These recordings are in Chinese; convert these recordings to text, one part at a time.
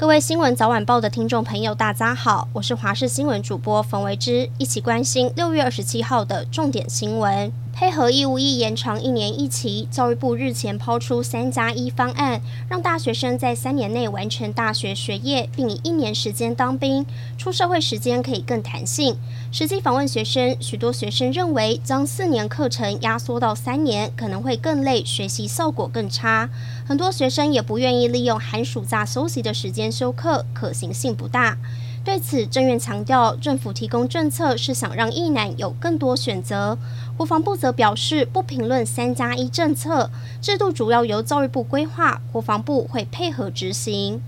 各位新闻早晚报的听众朋友，大家好，我是华视新闻主播冯维之，一起关心六月二十七号的重点新闻。配合义务役延长一年一期，教育部日前抛出三加一方案，让大学生在三年内完成大学学业，并以一年时间当兵，出社会时间可以更弹性。实际访问学生，许多学生认为将四年课程压缩到三年可能会更累，学习效果更差。很多学生也不愿意利用寒暑假休息的时间修课，可行性不大。对此，政院强调，政府提供政策是想让役男有更多选择。国防部则表示，不评论三加一政策，制度主要由教育部规划，国防部会配合执行。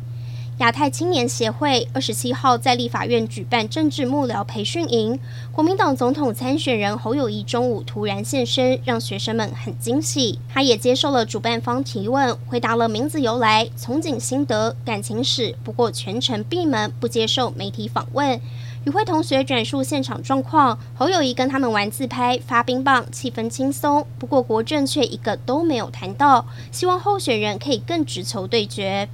亚太青年协会二十七号在立法院举办政治幕僚培训营，国民党总统参选人侯友谊中午突然现身，让学生们很惊喜。他也接受了主办方提问，回答了名字由来、从警心得、感情史，不过全程闭门，不接受媒体访问。与会同学转述现场状况，侯友谊跟他们玩自拍、发冰棒，气氛轻松。不过国政却一个都没有谈到，希望候选人可以更直球对决。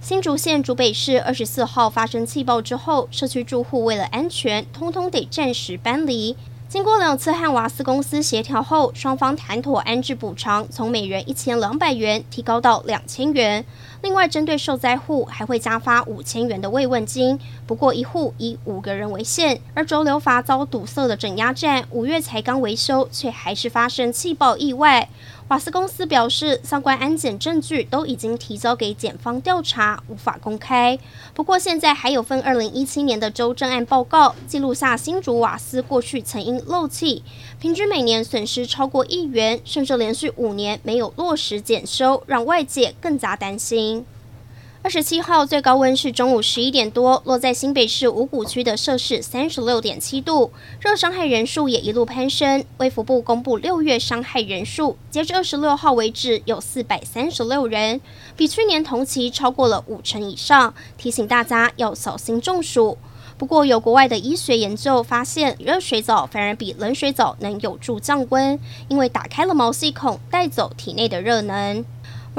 新竹县竹北市二十四号发生气爆之后，社区住户为了安全，通通得暂时搬离。经过两次和瓦斯公司协调后，双方谈妥安置补偿，从每人一千两百元提高到两千元。另外，针对受灾户还会加发五千元的慰问金。不过，一户以五个人为限。而轴流阀遭堵塞的整压站，五月才刚维修，却还是发生气爆意外。瓦斯公司表示，相关安检证据都已经提交给检方调查，无法公开。不过，现在还有份二零一七年的州政案报告，记录下新竹瓦斯过去曾因漏气，平均每年损失超过亿元，甚至连续五年没有落实检修，让外界更加担心。二十七号最高温是中午十一点多，落在新北市五股区的摄氏三十六点七度，热伤害人数也一路攀升。卫福部公布六月伤害人数，截至二十六号为止有四百三十六人，比去年同期超过了五成以上，提醒大家要小心中暑。不过，有国外的医学研究发现，热水澡反而比冷水澡能有助降温，因为打开了毛细孔，带走体内的热能。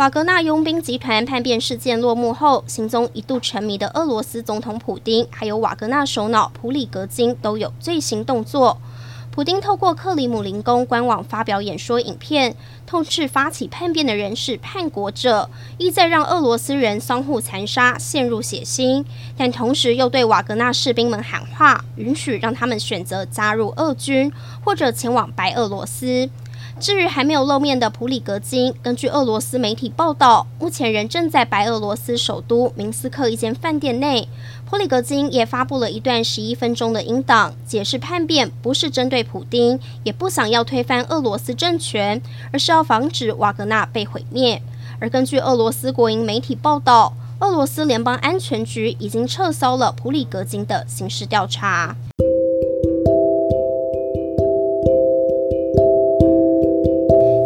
瓦格纳佣兵集团叛变事件落幕后，行踪一度沉迷的俄罗斯总统普丁，还有瓦格纳首脑普里格金都有最新动作。普丁透过克里姆林宫官网发表演说影片，痛斥发起叛变的人是叛国者，意在让俄罗斯人相互残杀，陷入血腥。但同时又对瓦格纳士兵们喊话，允许让他们选择加入俄军，或者前往白俄罗斯。至于还没有露面的普里格金，根据俄罗斯媒体报道，目前人正在白俄罗斯首都明斯克一间饭店内。普里格金也发布了一段十一分钟的音档，解释叛变不是针对普丁，也不想要推翻俄罗斯政权，而是要防止瓦格纳被毁灭。而根据俄罗斯国营媒体报道，俄罗斯联邦安全局已经撤销了普里格金的刑事调查。